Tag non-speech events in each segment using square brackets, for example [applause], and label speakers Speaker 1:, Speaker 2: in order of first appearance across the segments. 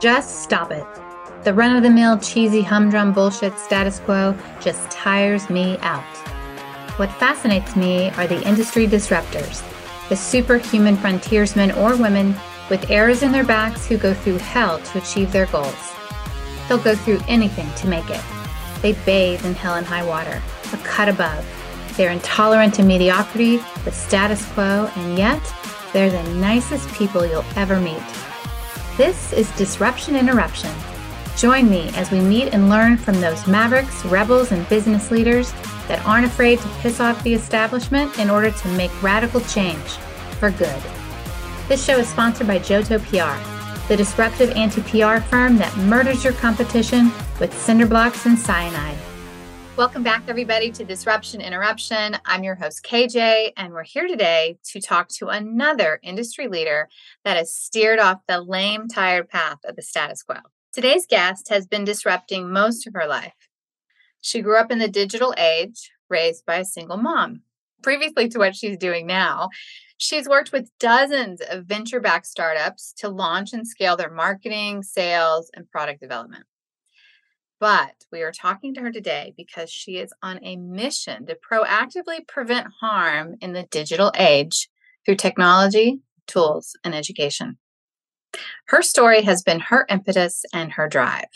Speaker 1: Just stop it. The run of the mill, cheesy, humdrum bullshit status quo just tires me out. What fascinates me are the industry disruptors, the superhuman frontiersmen or women with arrows in their backs who go through hell to achieve their goals. They'll go through anything to make it. They bathe in hell and high water, a cut above. They're intolerant to mediocrity, the status quo, and yet they're the nicest people you'll ever meet. This is Disruption Interruption. Join me as we meet and learn from those mavericks, rebels, and business leaders that aren't afraid to piss off the establishment in order to make radical change for good. This show is sponsored by JOTO PR, the disruptive anti PR firm that murders your competition with cinder blocks and cyanide. Welcome back, everybody, to Disruption Interruption. I'm your host, KJ, and we're here today to talk to another industry leader that has steered off the lame, tired path of the status quo. Today's guest has been disrupting most of her life. She grew up in the digital age, raised by a single mom. Previously to what she's doing now, she's worked with dozens of venture backed startups to launch and scale their marketing, sales, and product development. But we are talking to her today because she is on a mission to proactively prevent harm in the digital age through technology, tools, and education. Her story has been her impetus and her drive.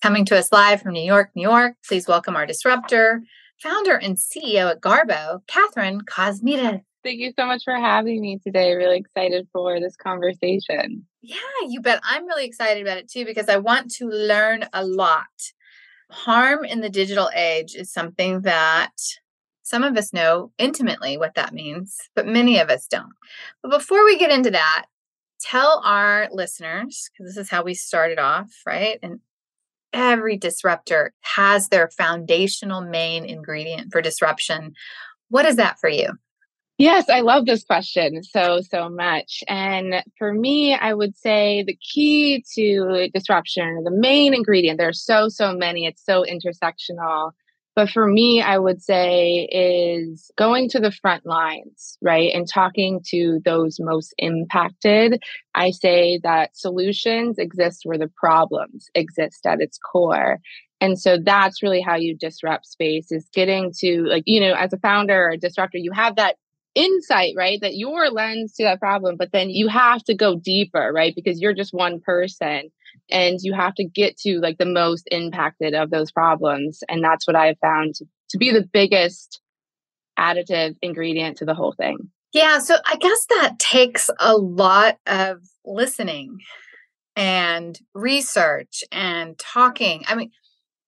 Speaker 1: Coming to us live from New York, New York, please welcome our disruptor, founder and CEO at Garbo, Kathryn Kosmides.
Speaker 2: Thank you so much for having me today. Really excited for this conversation.
Speaker 1: Yeah, you bet. I'm really excited about it too because I want to learn a lot harm in the digital age is something that some of us know intimately what that means, but many of us don't. But before we get into that, tell our listeners, because this is how we started off, right? And every disruptor has their foundational main ingredient for disruption. What is that for you?
Speaker 2: Yes, I love this question so, so much. And for me, I would say the key to disruption, the main ingredient, there are so, so many, it's so intersectional. But for me, I would say is going to the front lines, right? And talking to those most impacted. I say that solutions exist where the problems exist at its core. And so that's really how you disrupt space is getting to like, you know, as a founder or disruptor, you have that insight, right? That your lens to that problem, but then you have to go deeper, right? Because you're just one person and you have to get to like the most impacted of those problems. And that's what I have found to, be the biggest additive ingredient to the whole thing.
Speaker 1: Yeah. So I guess that takes a lot of listening and research and talking. I mean,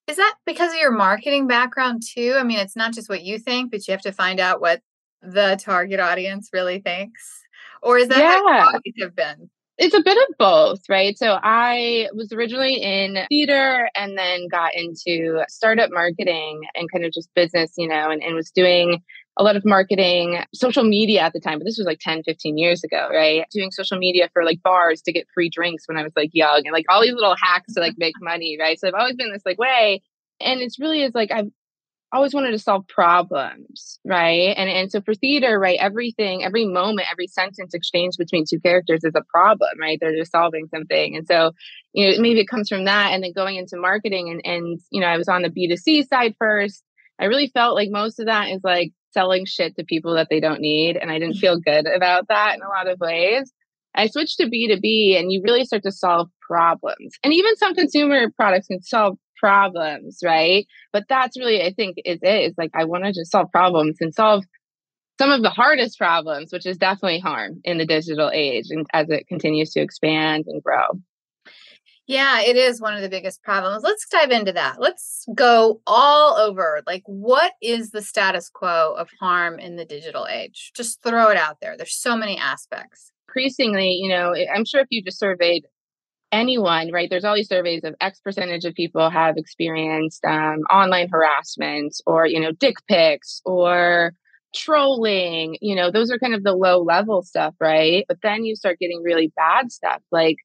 Speaker 1: is that because of your marketing background too? I mean, it's not just what you think, but you have to find out what the target audience really thinks? Or is that yeah. how you have been?
Speaker 2: It's a bit of both, right? So I was originally in theater and then got into startup marketing and kind of just business, you know, and, and was doing a lot of marketing, social media at the time, but this was like 10, 15 years ago, right? Doing social media for like bars to get free drinks when I was like young and like all these little hacks to like make money, right? So I've always been this like way. And it's really is like I've always wanted to solve problems, right? And and so for theater, right, everything, every moment, every sentence exchange between two characters is a problem, right? They're just solving something. And so, you know, maybe it comes from that and then going into marketing and and you know, I was on the B2C side first. I really felt like most of that is like selling shit to people that they don't need. And I didn't mm. feel good about that in a lot of ways. I switched to B2B and you really start to solve problems. And even some consumer products can solve problems, right? But that's really, I think, is it. It's like I want to just solve problems and solve some of the hardest problems, which is definitely harm in the digital age and as it continues to expand and grow.
Speaker 1: Yeah, it is one of the biggest problems. Let's dive into that. Let's go all over. Like, what is the status quo of harm in the digital age? Just throw it out there. There's so many aspects.
Speaker 2: Increasingly, you know, I'm sure if you just surveyed anyone, right? There's all these surveys of X percentage of people have experienced um, online harassment or, you know, dick pics or trolling. You know, those are kind of the low level stuff, right? But then you start getting really bad stuff like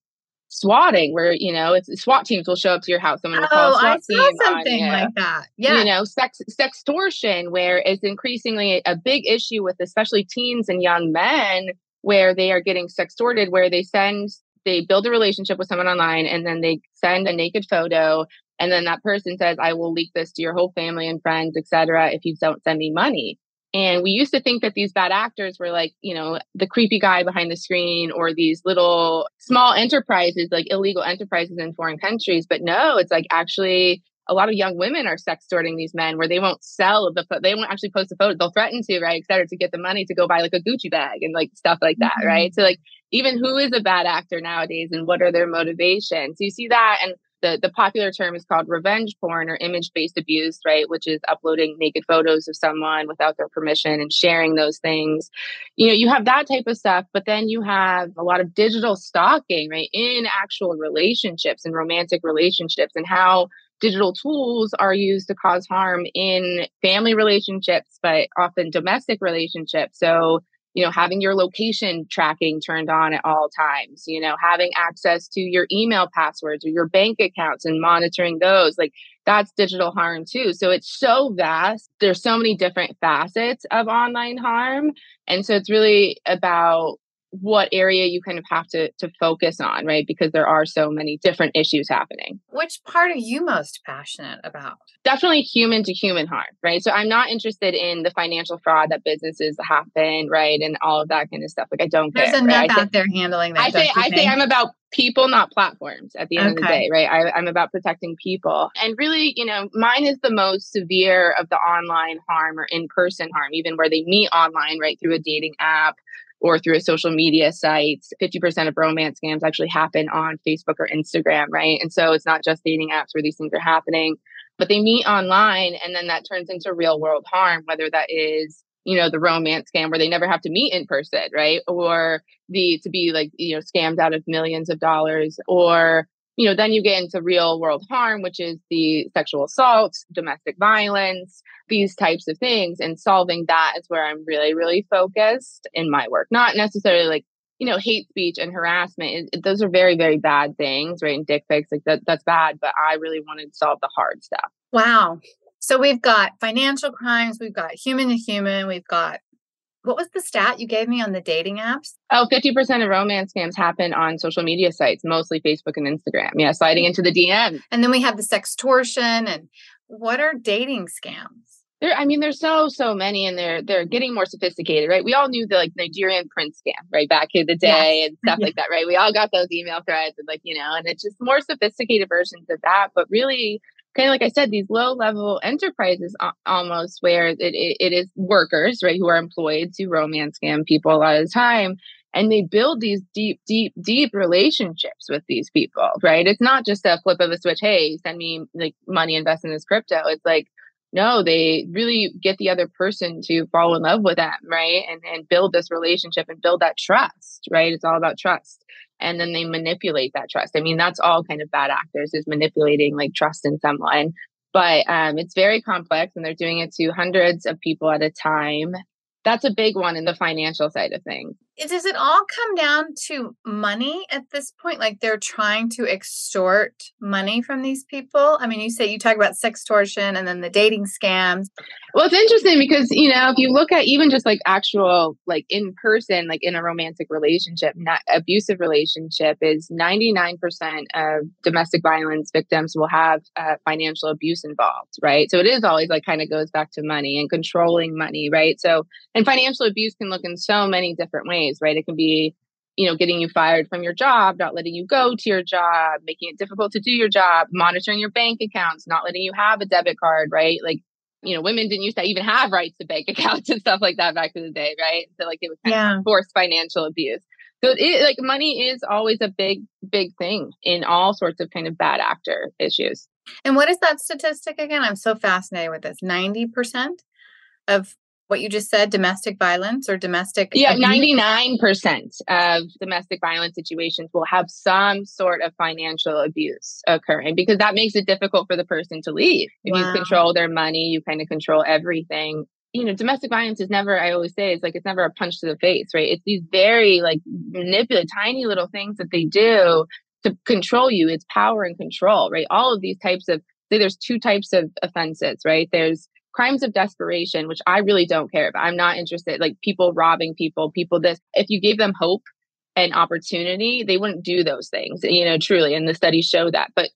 Speaker 2: swatting where you know it's SWAT teams will show up to your house.
Speaker 1: Someone will call oh, SWAT I saw something like that. Yeah,
Speaker 2: you know, sex sextortion where it's increasingly a big issue with especially teens and young men where they are getting sextorted, where they send they build a relationship with someone online and then they send a naked photo and then that person says i will leak this to your whole family and friends etc if you don't send me money and we used to think that these bad actors were like, you know, the creepy guy behind the screen or these little small enterprises, like illegal enterprises in foreign countries. But no, it's like actually a lot of young women are sextorting these men where they won't sell the they won't actually post a photo they'll threaten to right et cetera to get the money to go buy like a gucci bag and like stuff like that mm-hmm. right so like even who is a bad actor nowadays and what are their motivations you see that and the, the popular term is called revenge porn or image based abuse, right? Which is uploading naked photos of someone without their permission and sharing those things. You know, you have that type of stuff, but then you have a lot of digital stalking, right? In actual relationships and romantic relationships and how digital tools are used to cause harm in family relationships, but often domestic relationships. So, you know, having your location tracking turned on at all times, you know, having access to your email passwords or your bank accounts and monitoring those. Like that's digital harm too. So it's so vast. There's so many different facets of online harm. And so it's really about what area you kind of have to to focus on, right? Because there are so many different issues happening.
Speaker 1: Which part are you most passionate about?
Speaker 2: Definitely human to human harm, right? So I'm not interested in the financial fraud that businesses happen, right, and all of that kind of stuff. Like I don't
Speaker 1: There's
Speaker 2: care.
Speaker 1: enough
Speaker 2: right?
Speaker 1: out say, there handling that.
Speaker 2: I say I say I'm about people, not platforms. At the end okay. of the day, right? I, I'm about protecting people, and really, you know, mine is the most severe of the online harm or in person harm, even where they meet online, right, through a dating app or through social media site. 50% of romance scams actually happen on Facebook or Instagram, right? And so it's not just dating apps where these things are happening, but they meet online and then that turns into real world harm, whether that is you know the romance scam where they never have to meet in person right or the to be like you know scammed out of millions of dollars or you know, then you get into real world harm, which is the sexual assault, domestic violence, these types of things. And solving that is where I'm really, really focused in my work. Not necessarily like, you know, hate speech and harassment. It, those are very, very bad things, right? And dick pics, like that, that's bad. But I really wanted to solve the hard stuff.
Speaker 1: Wow. So we've got financial crimes, we've got human to human, we've got what was the stat you gave me on the dating apps?
Speaker 2: Oh, 50% of romance scams happen on social media sites, mostly Facebook and Instagram. Yeah, sliding into the DM.
Speaker 1: And then we have the sextortion and what are dating scams?
Speaker 2: There, I mean, there's so so many, and they're they're getting more sophisticated, right? We all knew the like Nigerian prince scam, right, back in the day, yes. and stuff mm-hmm. like that, right? We all got those email threads, and like you know, and it's just more sophisticated versions of that. But really, kind of like I said, these low level enterprises almost where it, it, it is workers, right, who are employed to romance scam people a lot of the time. And they build these deep, deep, deep relationships with these people, right? It's not just a flip of a switch. Hey, send me like money, invest in this crypto. It's like, no, they really get the other person to fall in love with them, right? And and build this relationship and build that trust, right? It's all about trust and then they manipulate that trust. I mean, that's all kind of bad actors is manipulating like trust in someone. But um, it's very complex, and they're doing it to hundreds of people at a time. That's a big one in the financial side of things
Speaker 1: does it all come down to money at this point? Like they're trying to extort money from these people? I mean, you say you talk about sextortion and then the dating scams.
Speaker 2: Well, it's interesting because, you know, if you look at even just like actual, like in person, like in a romantic relationship, not abusive relationship, is 99% of domestic violence victims will have uh, financial abuse involved, right? So it is always like kind of goes back to money and controlling money, right? So, and financial abuse can look in so many different ways ways, right? It can be, you know, getting you fired from your job, not letting you go to your job, making it difficult to do your job, monitoring your bank accounts, not letting you have a debit card, right? Like, you know, women didn't used to even have rights to bank [laughs] accounts and stuff like that back in the day, right? So like it was kind yeah. of forced financial abuse. So it like money is always a big, big thing in all sorts of kind of bad actor issues.
Speaker 1: And what is that statistic again? I'm so fascinated with this. 90% of what you just said domestic violence or domestic
Speaker 2: yeah abuse? 99% of domestic violence situations will have some sort of financial abuse occurring because that makes it difficult for the person to leave. If wow. you control their money you kind of control everything. You know domestic violence is never i always say it's like it's never a punch to the face right? It's these very like manipulative tiny little things that they do to control you. It's power and control right? All of these types of say there's two types of offenses right? There's crimes of desperation, which I really don't care about. I'm not interested. Like people robbing people, people this. If you gave them hope, and opportunity, they wouldn't do those things, you know, truly. And the studies show that. But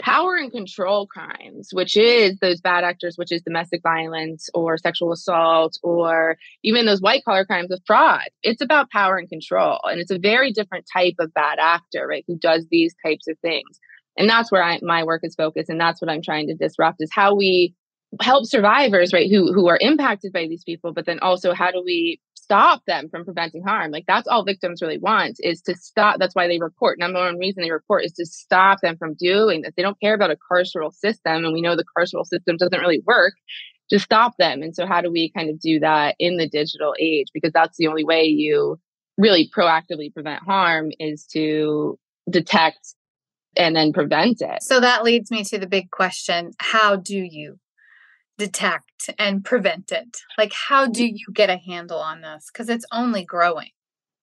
Speaker 2: power and control crimes, which is those bad actors, which is domestic violence or sexual assault or even those white collar crimes of fraud. It's about power and control. And it's a very different type of bad actor, right? Who does these types of things. And that's where I, my work is focused. And that's what I'm trying to disrupt is how we help survivors, right, who, who are impacted by these people, but then also how do we stop them from preventing harm. Like that's all victims really want is to stop. That's why they report. Number one reason they report is to stop them from doing this. They don't care about a carceral system. And we know the carceral system doesn't really work to stop them. And so how do we kind of do that in the digital age? Because that's the only way you really proactively prevent harm is to detect and then prevent it.
Speaker 1: So that leads me to the big question how do you detect and prevent it? Like, how do mm. you get a handle on this? Because it's only growing.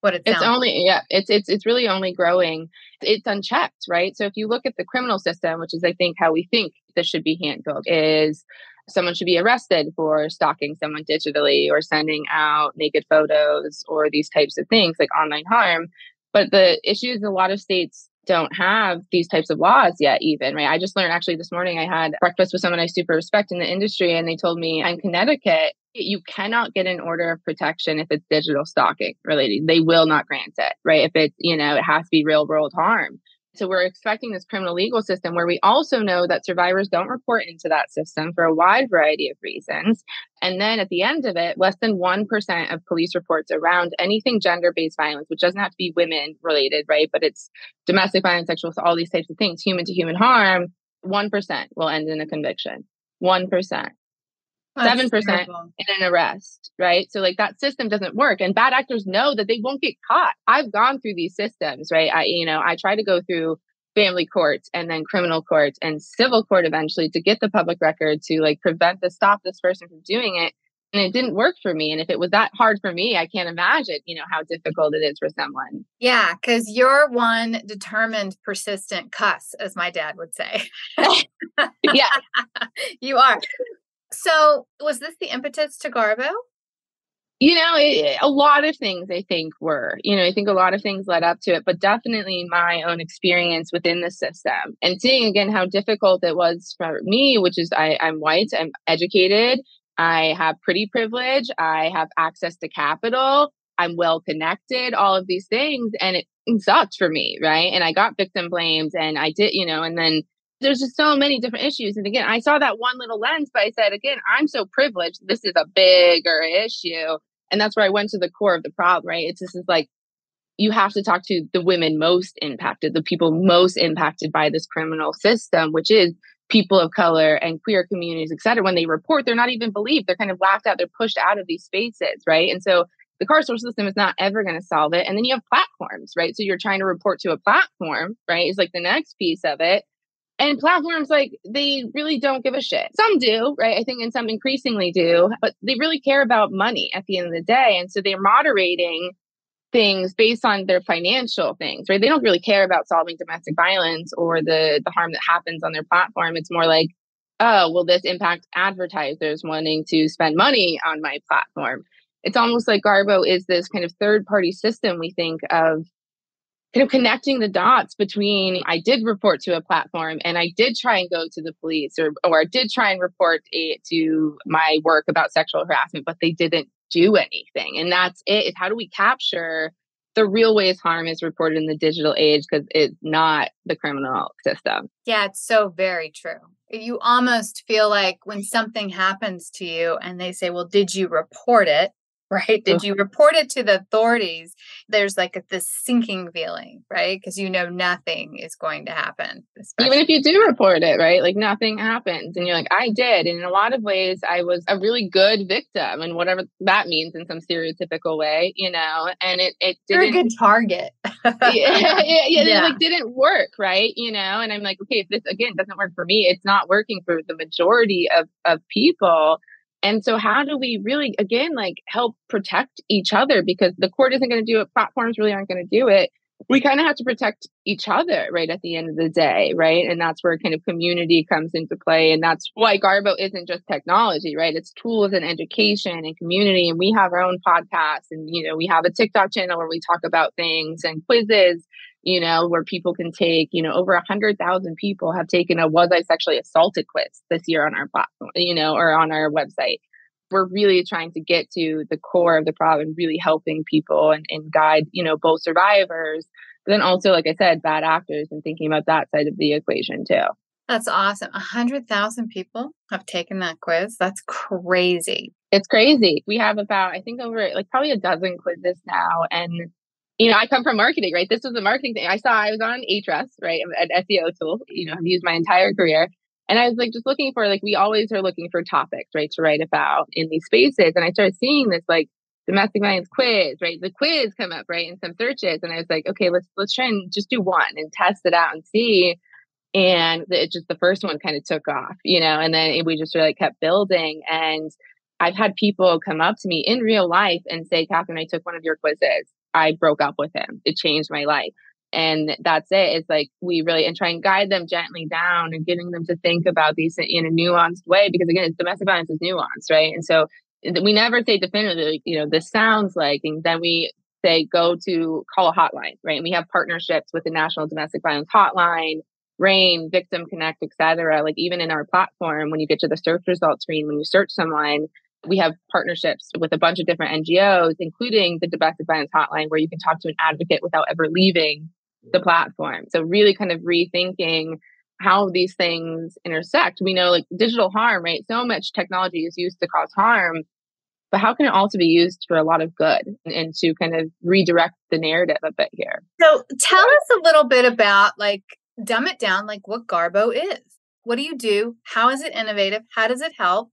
Speaker 1: What it
Speaker 2: it's only yeah, it's it's it's really only growing. It's unchecked, right? So if you look at the criminal system, which is I think how we think this should be handled, is someone should be arrested for stalking someone digitally or sending out naked photos or these types of things like online harm. But the issue is a lot of states don't have these types of laws yet even right? I just learned actually this morning i had breakfast with someone i super respect in the industry and they told me in connecticut. You cannot get an order of protection if it's digital stalking related. They will not grant it right? If it's you know it has to be real world harm so we're expecting this criminal legal system where we also know that survivors don't report into that system for a wide variety of reasons. And then at the end of it, less than 1% of police reports around anything gender based violence, which doesn't have to be women related, right? But it's domestic violence, sexual, all these types of things, human to human harm, 1% will end in a conviction. 1% seven percent in an arrest, right? So like that system doesn't work, and bad actors know that they won't get caught. I've gone through these systems, right? I you know I try to go through family courts and then criminal courts and civil court eventually to get the public record to like prevent the stop this person from doing it and it didn't work for me and if it was that hard for me i can't imagine you know how difficult it is for someone
Speaker 1: yeah because you're one determined persistent cuss as my dad would say [laughs]
Speaker 2: yeah [laughs]
Speaker 1: you are so, was this the impetus to Garbo?
Speaker 2: You know, it, a lot of things I think were, you know, I think a lot of things led up to it, but definitely my own experience within the system and seeing again how difficult it was for me, which is I, I'm white, I'm educated, I have pretty privilege, I have access to capital, I'm well connected, all of these things. And it sucked for me, right? And I got victim blamed and I did, you know, and then there's just so many different issues. And again, I saw that one little lens, but I said, again, I'm so privileged. This is a bigger issue. And that's where I went to the core of the problem, right? It's this is like, you have to talk to the women most impacted, the people most impacted by this criminal system, which is people of color and queer communities, et cetera. When they report, they're not even believed. They're kind of laughed at. They're pushed out of these spaces, right? And so the carceral system is not ever going to solve it. And then you have platforms, right? So you're trying to report to a platform, right? Is like the next piece of it. And platforms like they really don't give a shit. Some do, right? I think and some increasingly do, but they really care about money at the end of the day. And so they're moderating things based on their financial things, right? They don't really care about solving domestic violence or the the harm that happens on their platform. It's more like, oh, will this impact advertisers wanting to spend money on my platform? It's almost like Garbo is this kind of third party system we think of kind of connecting the dots between I did report to a platform and I did try and go to the police or or I did try and report it to my work about sexual harassment, but they didn't do anything. And that's it. How do we capture the real ways harm is reported in the digital age because it's not the criminal system.
Speaker 1: Yeah, it's so very true. You almost feel like when something happens to you and they say, Well, did you report it? Right? Did you report it to the authorities? There's like a, this sinking feeling, right? Because you know nothing is going to happen.
Speaker 2: Especially. Even if you do report it, right? Like nothing happens. And you're like, I did. And in a lot of ways, I was a really good victim and whatever that means in some stereotypical way, you know, and it, it
Speaker 1: didn't. You're a good target. [laughs]
Speaker 2: yeah, yeah, yeah, yeah. It like didn't work, right? You know, and I'm like, okay, if this again doesn't work for me, it's not working for the majority of, of people and so, how do we really, again, like help protect each other? Because the court isn't going to do it, platforms really aren't going to do it. we kind of have to protect each other, right, at the end of the day, right? And that's where kind of community comes into play. And that's why Garbo isn't just technology, right? It's tools and education and community. And we have our own podcast and, you know, we have a TikTok channel where we talk about things and quizzes, you know, where people can take, you know, over a hundred thousand people have taken a was I sexually assaulted quiz this year on our platform, you know, or on our website we're really trying to get to the core of the problem, really helping people and, and guide, you know, both survivors, but then also, like I said, bad actors and thinking about that side of the equation too.
Speaker 1: That's awesome. A hundred thousand people have taken that quiz. That's crazy.
Speaker 2: It's crazy. We have about, I think, over like probably a dozen quizzes now. And you know, I come from marketing, right? This was a marketing thing. I saw I was on Ahrefs, right? An SEO tool, you know, I've used my entire career. And I was like just looking for like we always are looking for topics, right, to write about in these spaces. And I started seeing this like domestic violence quiz, right? The quiz come up, right, in some searches. And I was like, okay, let's let's try and just do one and test it out and see. And it just the first one kind of took off, you know, and then we just really kept building. And I've had people come up to me in real life and say, Kathryn, I took one of your quizzes. I broke up with him. It changed my life. And that's it. It's like we really and try and guide them gently down and getting them to think about these in a nuanced way because again domestic violence is nuanced right? And so eh, we never say definitively you know this sounds like and then we say go to call a hotline right? And we have partnerships with the national domestic violence hotline RAINN victim connect etc like even in our platform when you get to the search result screen when you search someone we have partnerships with a bunch of different NGOs, including the domestic violence hotline, where you can talk to an advocate without ever leaving the platform. So really kind of rethinking how these things intersect. We know like digital harm, right? So much technology is used to cause harm, but how can it also be used for a lot of good and, and to kind of redirect the narrative a bit here?
Speaker 1: So tell us a little bit about like dumb it down, like what Garbo is. What do you do? How is it innovative? How does it help?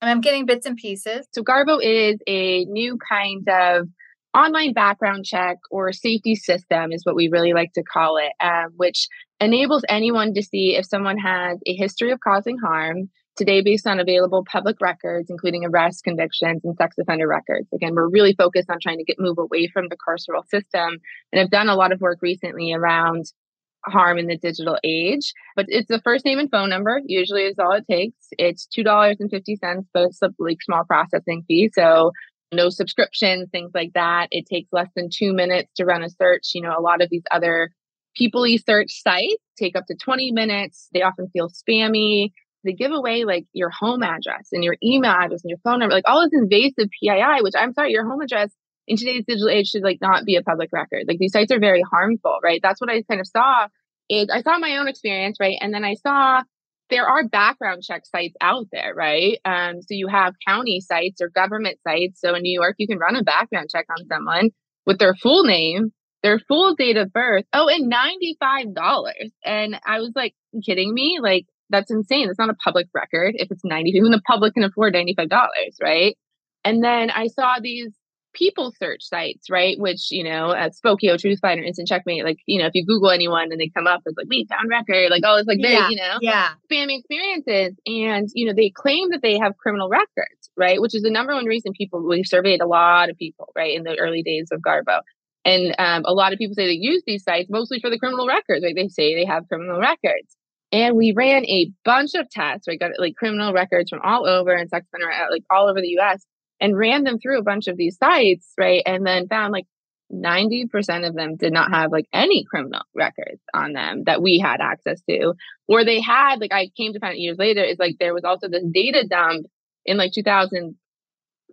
Speaker 1: And I'm getting bits and pieces.
Speaker 2: So Garbo is a new kind of online background check or safety system is what we really like to call it, um, which enables anyone to see if someone has a history of causing harm today based on available public records, including arrest convictions and sex offender records. Again, we're really focused on trying to get move away from the carceral system and I've done a lot of work recently around harm in the digital age. But it's the first name and phone number, usually is all it takes. It's $2.50, but it's a like small processing fee. So no subscriptions, things like that. It takes less than two minutes to run a search. You know, a lot of these other people search sites take up to 20 minutes. They often feel spammy. They give away like your home address and your email address and your phone number, like all this invasive PII, which I'm sorry, your home address in today's digital age should like not be a public record. Like these sites are very harmful, right? That's what I kind of saw is I saw my own experience, right? And then I saw there are background check sites out there, right? Um, so you have county sites or government sites. So in New York, you can run a background check on someone with their full name, their full date of birth. Oh, and $95. And I was like, kidding me? Like, that's insane. It's not a public record if it's 90 even the public can afford $95, right? And then I saw these people search sites, right? Which, you know, at Spokeo, Truthfinder, Instant Checkmate, like, you know, if you Google anyone and they come up it's like, we found record, like, oh, it's like,
Speaker 1: yeah,
Speaker 2: you know,
Speaker 1: yeah.
Speaker 2: spammy experiences. And, you know, they claim that they have criminal records, right? Which is the number one reason people, we've surveyed a lot of people, right, in the early days of Garbo. And um, a lot of people say they use these sites mostly for the criminal records, right? They say they have criminal records. And we ran a bunch of tests, right? Got like criminal records from all over and sex offender, like all over the US and ran them through a bunch of these sites, right? And then found like 90% of them did not have like any criminal records on them that we had access to. Or they had, like I came to find out years later, is like there was also this data dump in like 2004,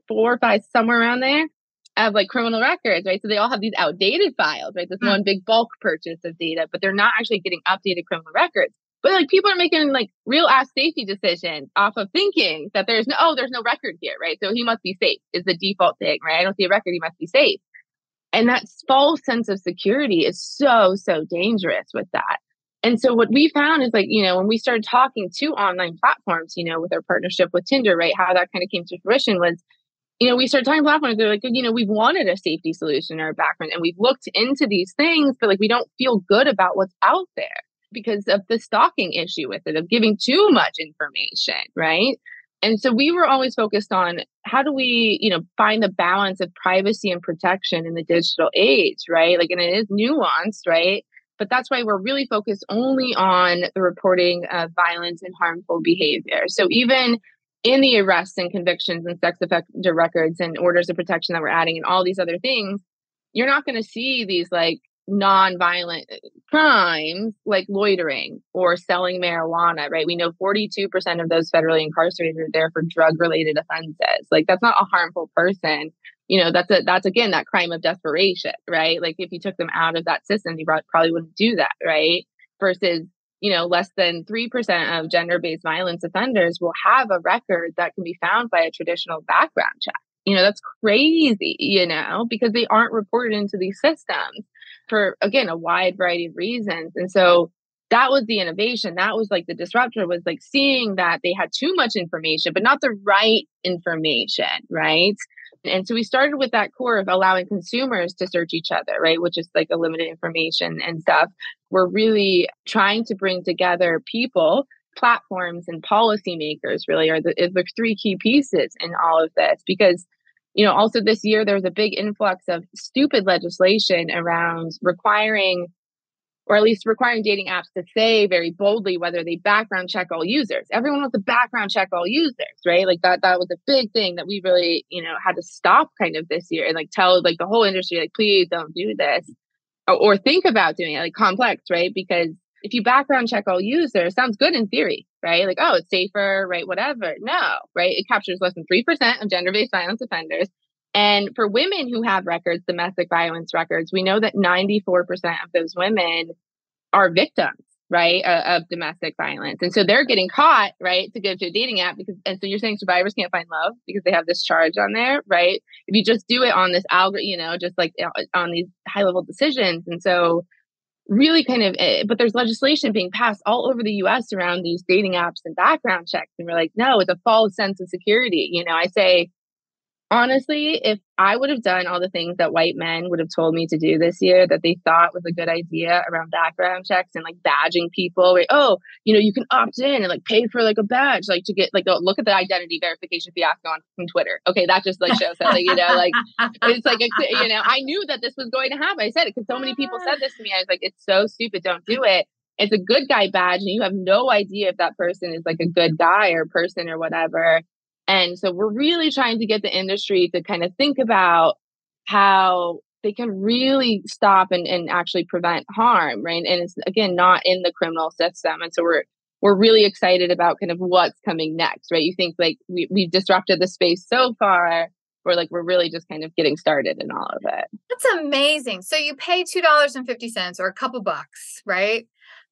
Speaker 2: or five, somewhere around there of like criminal records, right? So they all have these outdated files, right? This mm-hmm. one big bulk purchase of data, but they're not actually getting updated criminal records. But like people are making like real ass safety decisions off of thinking that there's no, oh, there's no record here, right? So he must be safe is the default thing, right? I don't see a record, he must be safe. And that false sense of security is so, so dangerous with that. And so what we found is like, you know, when we started talking to online platforms, you know, with our partnership with Tinder, right? How that kind of came to fruition was, you know, we started talking platforms, they're like, you know, we've wanted a safety solution in our background and we've looked into these things, but like we don't feel good about what's out there because of the stalking issue with it, of giving too much information, right? And so we were always focused on how do we, you know, find the balance of privacy and protection in the digital age, right? Like, and it is nuanced, right? But that's why we're really focused only on the reporting of violence and harmful behavior. So even in the arrests and convictions and sex offender records and orders of protection that we're adding and all these other things, you're not going to see these like non-violent uh, crimes like loitering or selling marijuana right? We know 42% of those federally incarcerated are there for drug related offenses. Like that's not a harmful person. You know that's a that's again that crime of desperation right? Like if you took them out of that system you probably wouldn't do that right? Versus you know less than 3% of gender based violence offenders will have a record that can be found by a traditional background check you know that's crazy you know because they aren't reported into these systems for again a wide variety of reasons. And so that was the innovation. That was like the disruptor was like seeing that they had too much information but not the right information right? And so we started with that core of allowing consumers to search each other right which is like a limited information and stuff. We're really trying to bring together people platforms and policymakers really are the, the three key pieces in all of this because you know, also this year there was a big influx of stupid legislation around requiring, or at least requiring dating apps to say very boldly whether they background check all users. Everyone wants to background check all users, right? Like that that was a big thing that we really, you know, had to stop kind of this year and like tell like the whole industry, like, please don't do this. Or, or think about doing it, like complex, right? Because if you background check all users, sounds good in theory, right? Like, oh, it's safer, right? Whatever. No, right? It captures less than 3% of gender based violence offenders. And for women who have records, domestic violence records, we know that 94% of those women are victims, right, of domestic violence. And so they're getting caught, right, to go to a dating app because, and so you're saying survivors can't find love because they have this charge on there, right? If you just do it on this algorithm, you know, just like uh, on these high level decisions. And so really kind of eh, but there's legislation being passed all over the US around these dating apps and background checks and we're like no it's a false sense of security. You know i say honestly if I would have done all the things that white men would have told me to do this year that they thought was a good idea around background checks and like badging people. Right? Oh, you know, you can opt in and like pay for like a badge, like to get like oh, look at the identity verification fiasco on, on Twitter. Okay, that just like shows that, like, you know, like it's like a, you know, I knew that this was going to happen. I said it because so many people said this to me. I was like, it's so stupid. Don't do it. It's a good guy badge, and you have no idea if that person is like a good guy or person or whatever. And so we're really trying to get the industry to kind of think about how they can really stop and, and actually prevent harm, right? And it's again not in the criminal system. And so we're we're really excited about kind of what's coming next, right? You think like we, we've disrupted the space so far, we're like we're really just kind of getting started in all of it.
Speaker 1: That's amazing. So you pay two dollars and fifty cents or a couple bucks, right?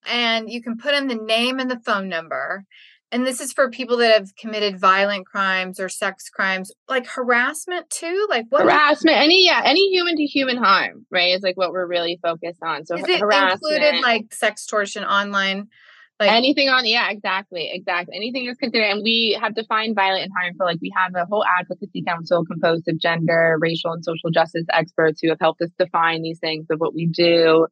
Speaker 1: And you can put in the name and the phone number and this is for people that have committed violent crimes or sex crimes, like harassment too. Like
Speaker 2: what harassment? Any yeah, any human to human harm, right? Is like what we're really focused on. So
Speaker 1: is it harassment, included like sextortion online?
Speaker 2: Like anything on yeah, exactly, exactly. Anything is considered, and we have defined violent and harmful. Like we have a whole advocacy council composed of gender, racial, and social justice experts who have helped us define these things of what we do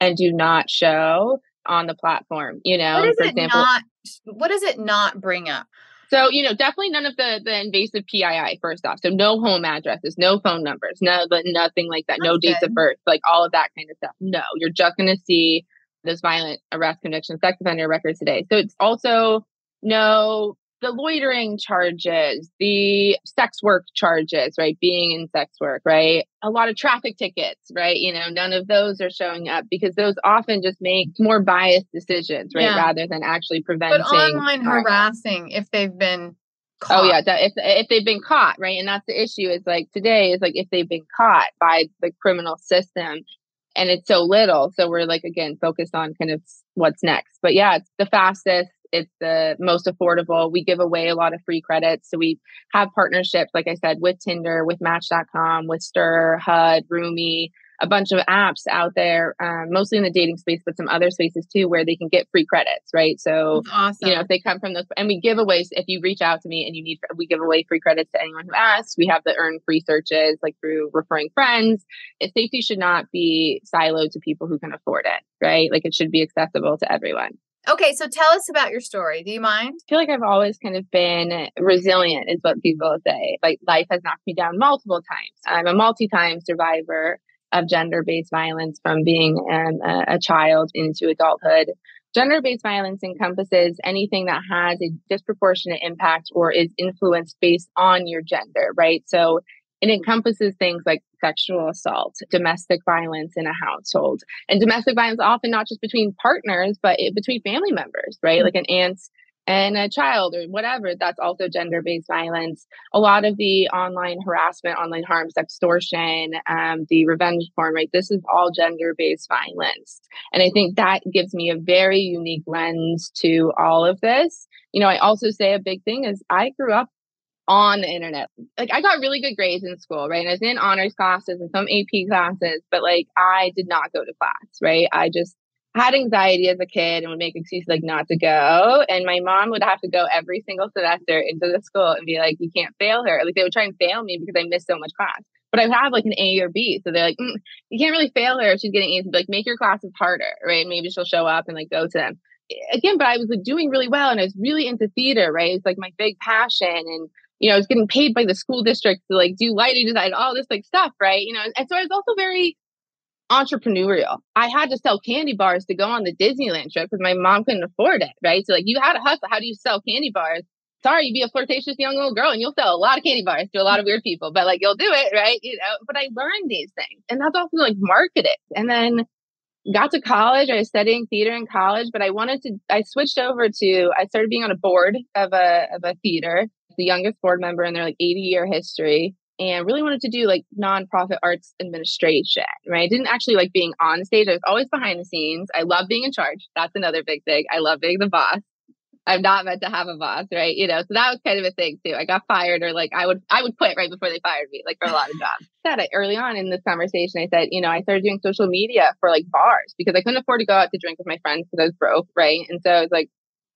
Speaker 2: and do not show on the platform. You know,
Speaker 1: for example, not what does it not bring up?
Speaker 2: So, you know, definitely none of the the invasive PII first off. So no home addresses, no phone numbers, no nothing like that, That's no dates of birth, like all of that kind of stuff. No, you're just gonna see those violent arrest conviction sex offender records today. So it's also no the loitering charges, the sex work charges, right? Being in sex work, right? A lot of traffic tickets, right? You know, none of those are showing up because those often just make more biased decisions, right? Yeah. Rather than actually preventing. But
Speaker 1: online harassing if they've been
Speaker 2: Caught. Oh yeah, if if they've been caught, right? And that's the issue. Is like today is like if they've been caught by the criminal system, and it's so little. So we're like again focused on kind of what's next. But yeah, it's the fastest it's the most affordable. We give away a lot of free credits. So we have partnerships, like I said, with Tinder, with Match.com, with Stir, HUD, Roomy, a bunch of apps out there, um, mostly in the dating space, but some other spaces too, where they can get free credits, right? So, awesome. you know, if they come from those, and we give away, if you reach out to me and you need, we give away free credits to anyone who asks. We have the earn free searches, like through referring friends. If safety should not be siloed to people who can afford it, right? Like it should be accessible to everyone.
Speaker 1: Okay, so tell us about your story. Do you mind?
Speaker 2: I feel like I've always kind of been resilient, is what people say. Like life has knocked me down multiple times. I'm a multi time survivor of gender based violence from being um, a, a child into adulthood. Gender based violence encompasses anything that has a disproportionate impact or is influenced based on your gender, right? So it encompasses things like sexual assault, domestic violence in a household, and domestic violence often not just between partners, but it, between family members, right? Mm-hmm. Like an aunt and a child or whatever. That's also gender based violence. A lot of the online harassment, online harm, extortion, um, the revenge porn, right? This is all gender based violence. And I think that gives me a very unique lens to all of this. You know, I also say a big thing is I grew up on the internet. Like I got really good grades in school, right? And I was in honors classes and some AP classes, but like I did not go to class, right? I just had anxiety as a kid and would make excuses like not to go. And my mom would have to go every single semester into the school and be like, you can't fail her. Like they would try and fail me because I missed so much class. But I have like an A or B. So they're like, mm, you can't really fail her if she's getting A's. Like make your classes harder, right? Maybe she'll show up and like go to them. Again, but I was like doing really well and I was really into theater, right? It's like my big passion. And you know, I was getting paid by the school district to like do lighting design, all this like stuff, right? You know, and so I was also very entrepreneurial. I had to sell candy bars to go on the Disneyland trip because my mom couldn't afford it, right? So like you had to hustle. How do you sell candy bars? Sorry, you be a flirtatious young little girl and you'll sell a lot of candy bars to a lot of weird people, but like you'll do it, right? You know, but I learned these things. And that's also like marketing. And then got to college. I was studying theater in college, but I wanted to I switched over to I started being on a board of a of a theater the youngest board member in their like 80 year history and really wanted to do like nonprofit arts administration, right? I didn't actually like being on stage. I was always behind the scenes. I love being in charge. That's another big thing. I love being the boss. I'm not meant to have a boss, right? You know, so that was kind of a thing too. I got fired or like I would I would quit right before they fired me, like for a lot of jobs. said it early on in this conversation. I said, you know, I started doing social media for like bars because I couldn't afford to go out to drink with my friends because I was broke, right? And so I was like,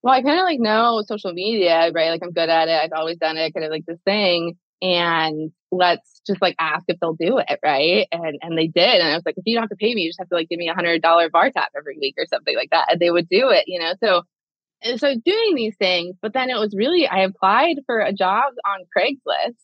Speaker 2: well, I kind of like know social media, right? Like I'm good at it. I've always done it, kind of like this thing. And let's just like ask if they'll do it, right? And and they did. And I was like, if you don't have to pay me, you just have to like give me a hundred dollar bar tab every week or something like that. And they would do it, you know. So and so doing these things, but then it was really I applied for a job on Craigslist,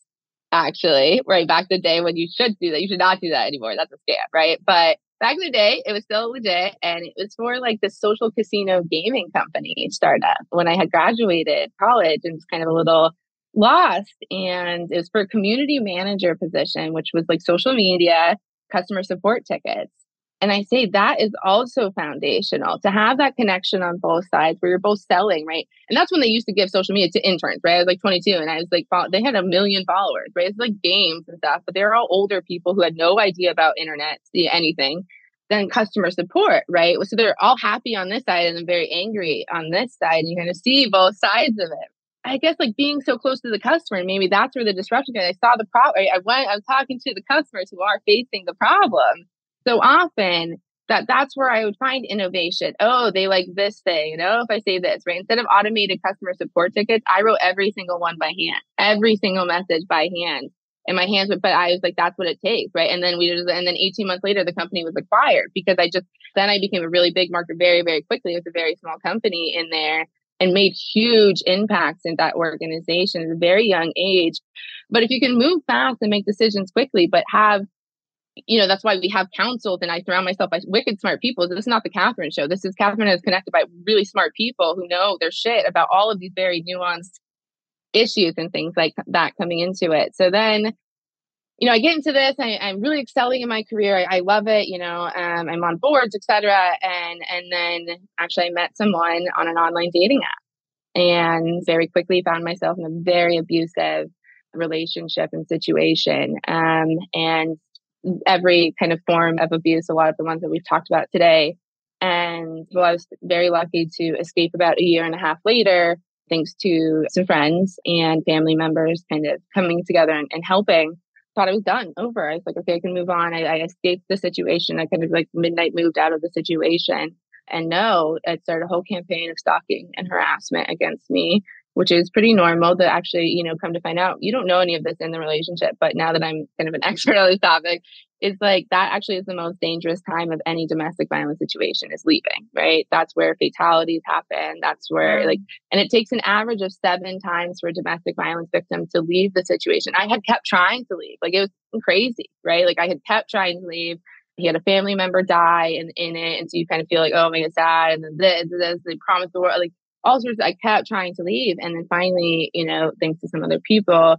Speaker 2: actually, right back the day when you should do that. You should not do that anymore. That's a scam, right? But back in the day, it was still legit and it was for like the social casino gaming company startup when I had graduated college and was kind of a little lost. And it was for a community manager position, which was like social media, customer support tickets. And I say that is also foundational to have that connection on both sides where you're both selling, right? And that's when they used to give social media to interns, right? I was like 22 and I was like, they had a million followers, right? It's like games and stuff, but they were all older people who had no idea about internet, see anything. Then customer support, right? So they're all happy on this side and then very angry on this side. And you're going to see both sides of it. I guess like being so close to the customer, maybe that's where the disruption. I saw the problem. I went, I was talking to the customers who are facing the problem so often that that's where I would find innovation. Oh, they like this thing. You oh, know, if I say this, right? Instead of automated customer support tickets, I wrote every single one by hand, every single message by hand. And my hands, but I was like, that's what it takes, right? And then we just, and then 18 months later, the company was acquired because I just, then I became a really big market very, very quickly. It was a very small company in there and made huge impacts in that organization at a very young age. But if you can move fast and make decisions quickly, but have you know, that's why we have councils and I surround myself by wicked smart people. This is not the Kathryn show. This is Kathryn is connected by really smart people who know their shit about all of these very nuanced issues and things like that coming into it. So then, you know, I get into this, I, am really excelling in my career. I, I love it, you know, um, I'm on boards, etc. And, and then actually I met someone on an online dating app and very quickly found myself in a very abusive relationship and situation. Um, and every kind of form of abuse, a lot of the ones that we've talked about today. And well, I was very lucky to escape about a year and a half later, thanks to some friends and family members kind of coming together and, and helping. Thought I was done, over. I was like, okay, I can move on. I, I escaped the situation. I kind of like midnight moved out of the situation. And no, it started a whole campaign of stalking and harassment against me which is pretty normal to actually, you know, come to find out you don't know any of this in the relationship. But now that I'm kind of an [laughs] expert on this topic, it's like that actually is the most dangerous time of any domestic violence situation is leaving, right? That's where fatalities happen. That's where like, mm. and it takes an average of seven times for a domestic violence victim to leave the situation. I had kept trying to leave. Like it was crazy, right? Like I had kept trying to leave. He had a family member die in, in it. And so you kind of feel like, oh my God, sad. And then this, this, they promised the world. Like all sorts of, I kept trying to leave. And then finally, you know, thanks to some other people,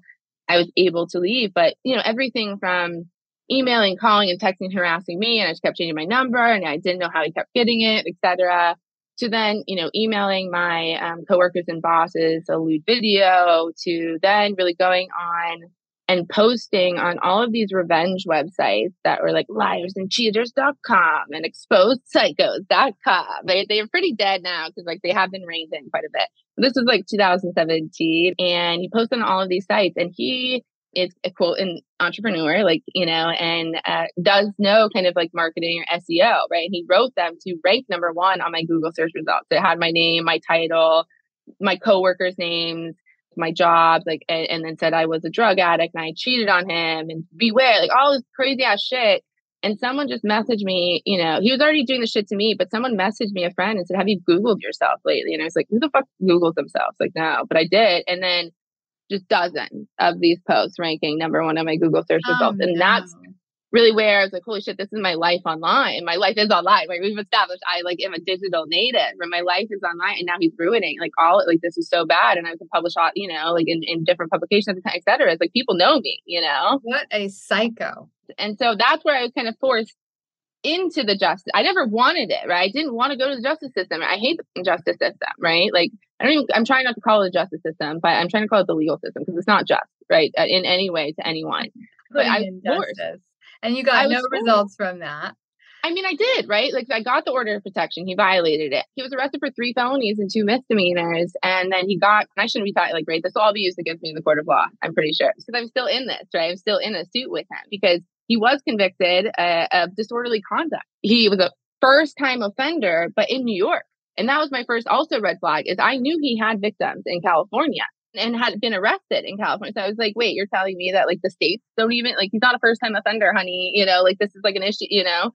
Speaker 2: I was able to leave. But, you know, everything from emailing, calling, and texting, harassing me, and I just kept changing my number, and I didn't know how he kept getting it, etc. To then, you know, emailing my um, coworkers and bosses a lewd video, to then really going on and posting on all of these revenge websites that were like liars and exposedpsychos.com. They, they are pretty dead now because like they have been reined in quite a bit. This was like 2017 and he posted on all of these sites and he is a quote an entrepreneur, like, you know, and uh, does know kind of like marketing or SEO, right? And he wrote them to rank number one on my Google search results. It had my name, my title, my coworkers' names, my job, like, and, and, then said I was a drug addict and I cheated on him and beware, like all this crazy ass shit. And someone just messaged me, you know, he was already doing the shit to me, but someone messaged me, a friend, and said, Have you Googled yourself lately? And I was like, Who the fuck Googles themselves? Like, no, but I did. And then just dozens of these posts ranking number one on my Google search oh, results. And no. that's really where I was like, holy shit, this is my life online. My life is online. Right. We've established I like am a digital native and my life is online and now he's ruining like all like this is so bad. And I can publish all, you know, like in, in different publications, et cetera. It's like people know me, you know.
Speaker 1: What a psycho.
Speaker 2: And so that's where I was kind of forced into the justice. I never wanted it, right? I didn't want to go to the justice system. I hate the justice system, right? Like I don't even, I'm trying not to call it the justice system, but I'm trying to call it the legal system because it's not just, right? Uh, in any way to anyone.
Speaker 1: But I was and you got no results from that.
Speaker 2: I mean, I did, right? Like, I got the order of protection. He violated it. He was arrested for three felonies and two misdemeanors. And then he got, I shouldn't be talking, like, right? This will all be used against me in the court of law, I'm pretty sure. Because I'm still in this, right? I'm still in a suit with him because he was convicted uh, of disorderly conduct. He was a first time offender, but in New York. And that was my first also red flag is I knew he had victims in California and had been arrested in California. So I was like, wait, you're telling me that like the states don't even like he's not a first time offender, honey, you know, like this is like an issue, you know?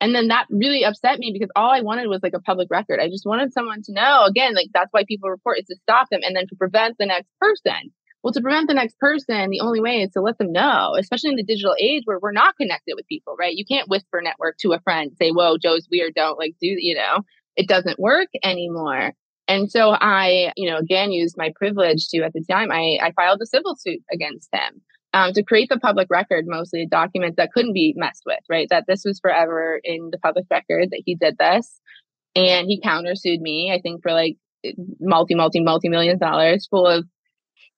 Speaker 2: And then that really upset me because all I wanted was like a public record. I just wanted someone to know again, like that's why people report is to stop them and then to prevent the next person. Well, to prevent the next person, the only way is to let them know, especially in the digital age where we're not connected with people, right? You can't whisper network to a friend, say, whoa, Joe's weird, don't like do, you know, it doesn't work anymore. And so I, you know, again, used my privilege to, at the time, I, I filed a civil suit against him um, to create the public record, mostly a document that couldn't be messed with, right? That this was forever in the public record that he did this. And he countersued me, I think, for like multi, multi, multi million dollars full of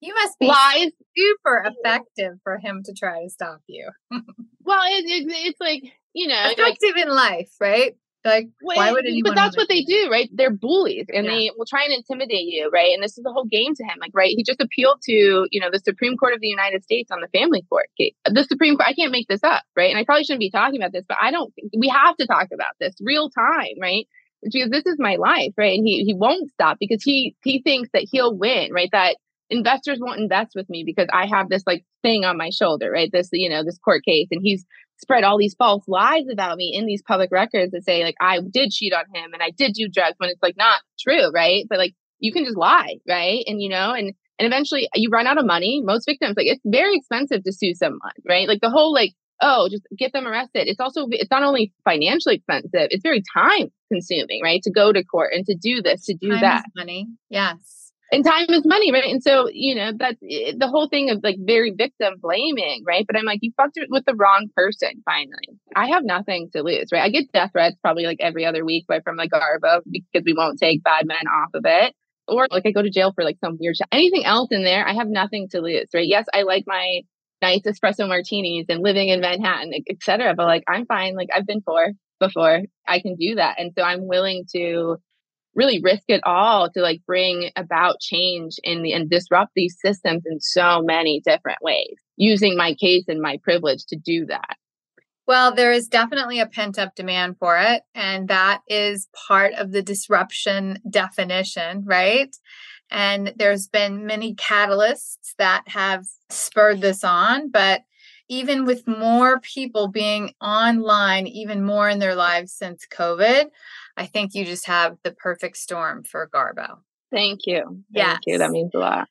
Speaker 1: you must be lies. super effective for him to try to stop you. [laughs]
Speaker 2: well, it, it, it's like, you know,
Speaker 1: effective like, in life, right? Like, well, why would anyone?
Speaker 2: But that's what they do, right? They're bullies, and yeah. they will try and intimidate you, right? And this is the whole game to him, like, right? He just appealed to, you know, the Supreme Court of the United States on the family court case. The Supreme Court. I can't make this up, right? And I probably shouldn't be talking about this, but I don't. We have to talk about this real time, right? Because this is my life, right? And he he won't stop because he he thinks that he'll win, right? That investors won't invest with me because I have this like thing on my shoulder, right? This, you know, this court case. And he's spread all these false lies about me in these public records that say like I did cheat on him and I did do drugs when it's like not true, right? But like you can just lie, right? And you know, and and eventually you run out of money. Most victims, like it's very expensive to sue someone, right? Like the whole like, oh, just get them arrested. It's also it's not only financially expensive, it's very time consuming, right? To go to court and to do this, to do
Speaker 1: time
Speaker 2: that.
Speaker 1: money. Yes
Speaker 2: and time is money, right? And so, you know, that's eh, the whole thing of like very victim blaming, right? But I'm like, you fucked with the wrong person finally. I have nothing to lose, right? I get death threats probably like every other week, but from like Garbo because we won't take bad men off of it. Or like I go to jail for like some weird shit. Anything else in there, I have nothing to lose, right? Yes, I like my nice espresso martinis and living in Manhattan, etc. But like, I'm fine. Like I've been poor before. I can do that. And so I'm willing to really risk it all to like bring about change in the and disrupt these systems in so many different ways using my case and my privilege to do that.
Speaker 1: Well there is definitely a pent up demand for it and that is part of the disruption definition right? And there's been many catalysts that have spurred this on, but even with more people being online, even more in their lives since COVID, I think you just have the perfect storm for Garbo.
Speaker 2: Thank you. Thank yes. you. That means a lot.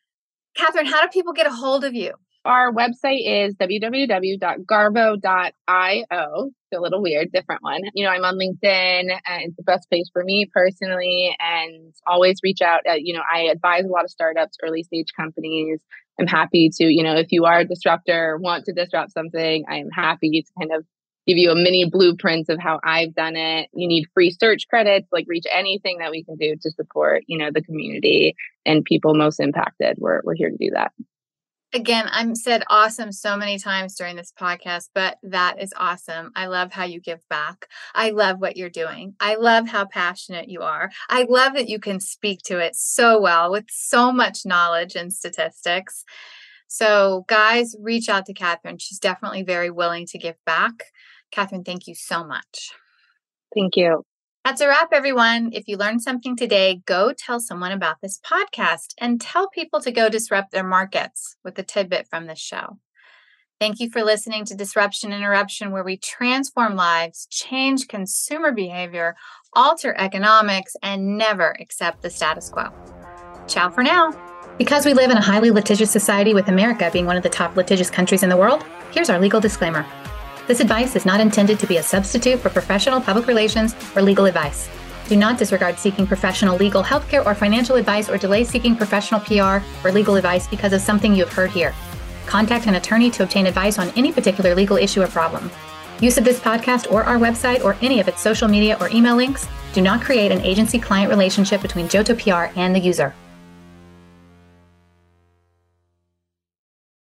Speaker 1: Kathryn, how do people get a hold of you?
Speaker 2: Our website is www.garbo.io. a little weird, different one. You know, I'm on LinkedIn and it's the best place for me personally. And always reach out. At, you know, I advise a lot of startups, early stage companies. I'm happy to, you know, if you are a disruptor, want to disrupt something, I am happy to kind of give you a mini blueprint of how I've done it. You need free search credits, like reach anything that we can do to support, you know, the community and people most impacted. We're we're here to do that
Speaker 1: again, I'm said awesome so many times during this podcast, but that is awesome. I love how you give back. I love what you're doing. I love how passionate you are. I love that you can speak to it so well with so much knowledge and statistics. So, guys, reach out to Kathryn. She's definitely very willing to give back. Kathryn, thank you so much.
Speaker 2: Thank you.
Speaker 1: That's a wrap, everyone. If you learned something today, go tell someone about this podcast and tell people to go disrupt their markets with a tidbit from this show. Thank you for listening to Disruption Interruption, where we transform lives, change consumer behavior, alter economics, and never accept the status quo. Ciao for now. Because we live in a highly litigious society, with America being one of the top litigious countries in the world, here's our legal disclaimer. This advice is not intended to be a substitute for professional public relations or legal advice. Do not disregard seeking professional legal, healthcare, or financial advice or delay seeking professional PR or legal advice because of something you have heard here. Contact an attorney to obtain advice on any particular legal issue or problem. Use of this podcast or our website or any of its social media or email links do not create an agency client relationship between JOTO PR and the user.